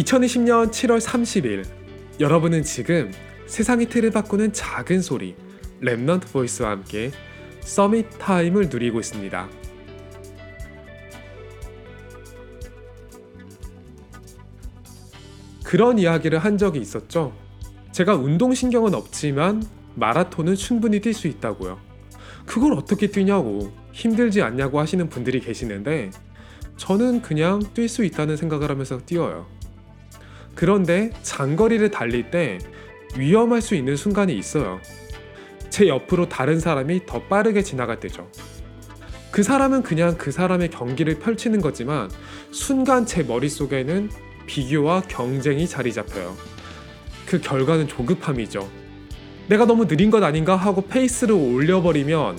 2020년 7월 30일 여러분은 지금 세상의 틀을 바꾸는 작은 소리 Remnant Voice와 함께 Summit Time을 누리고 있습니다. 그런 이야기를 한 적이 있었죠. 제가 운동신경은 없지만 마라톤은 충분히 뛸 수 있다고요. 그걸 어떻게 뛰냐고 힘들지 않냐고 하시는 분들이 계시는데 저는 그냥 뛸 수 있다는 생각을 하면서 뛰어요. 그런데 장거리를 달릴 때 위험할 수 있는 순간이 있어요. 제 옆으로 다른 사람이 더 빠르게 지나갈 때죠. 그 사람은 그냥 그 사람의 경기를 펼치는 거지만 순간 제 머릿속에는 비교와 경쟁이 자리 잡혀요. 그 결과는 조급함이죠. 내가 너무 느린 것 아닌가 하고 페이스를 올려버리면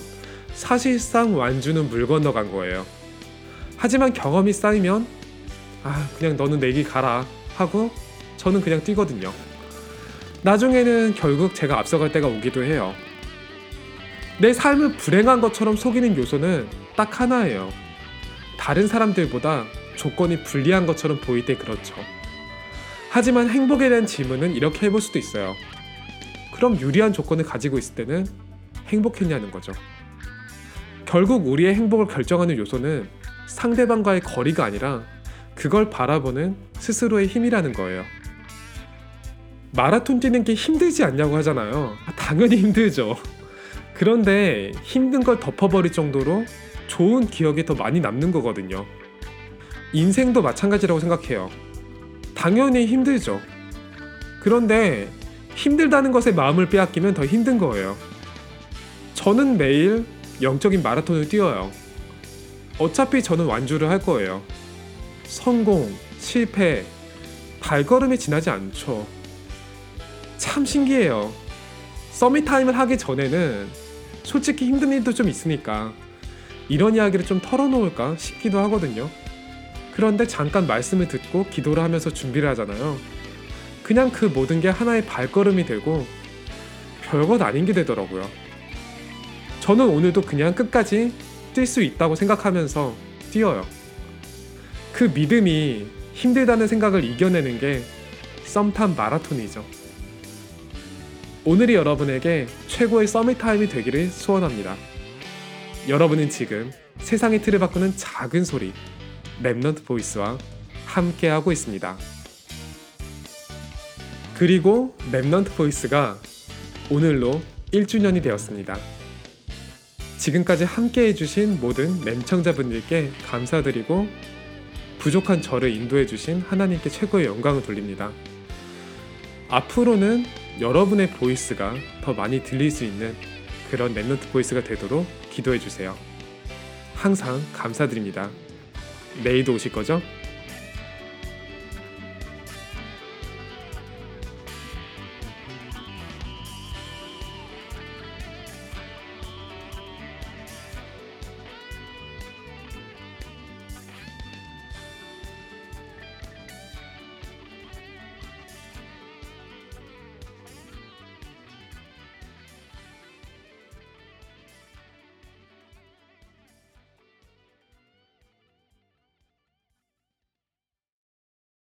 사실상 완주는 물 건너간 거예요. 하지만 경험이 쌓이면 아 그냥 너는 내기 가라 하고 저는 그냥 뛰거든요. 나중에는 결국 제가 앞서갈 때가 오기도 해요. 내 삶을 불행한 것처럼 속이는 요소는 딱 하나예요. 다른 사람들보다 조건이 불리한 것처럼 보일 때 그렇죠. 하지만 행복에 대한 질문은 이렇게 해볼 수도 있어요. 그럼 유리한 조건을 가지고 있을 때는 행복했냐는 거죠. 결국 우리의 행복을 결정하는 요소는 상대방과의 거리가 아니라 그걸 바라보는 스스로의 힘이라는 거예요. 마라톤 뛰는 게 힘들지 않냐고 하잖아요. 아, 당연히 힘들죠. 그런데 힘든 걸 덮어버릴 정도로 좋은 기억이 더 많이 남는 거거든요. 인생도 마찬가지라고 생각해요. 당연히 힘들죠. 그런데 힘들다는 것에 마음을 빼앗기면 더 힘든 거예요. 저는 매일 영적인 마라톤을 뛰어요. 어차피 저는 완주를 할 거예요. 성공, 실패, 발걸음이 지나지 않죠. 참 신기해요. 서밋 타임을 하기 전에는 솔직히 힘든 일도 좀 있으니까 이런 이야기를 좀 털어놓을까 싶기도 하거든요. 그런데 잠깐 말씀을 듣고 기도를 하면서 준비를 하잖아요. 그냥 그 모든 게 하나의 발걸음이 되고 별것 아닌 게 되더라고요. 저는 오늘도 그냥 끝까지 뛸 수 있다고 생각하면서 뛰어요. 그 믿음이 힘들다는 생각을 이겨내는 게 썸탐 마라톤이죠. 오늘이 여러분에게 최고의 서밋 타임이 되기를 소원합니다. 여러분은 지금 세상의 틀을 바꾸는 작은 소리 Remnant Voice와 함께하고 있습니다. 그리고 Remnant Voice가 오늘로 1주년이 되었습니다. 지금까지 함께 해주신 모든 애청자분들께 감사드리고 부족한 저를 인도해주신 하나님께 최고의 영광을 돌립니다. 앞으로는 여러분의 voice가 더 많이 들릴 수 있는 그런 Remnant Voice가 되도록 기도해 주세요. 항상 감사드립니다. 내일도 오실 거죠?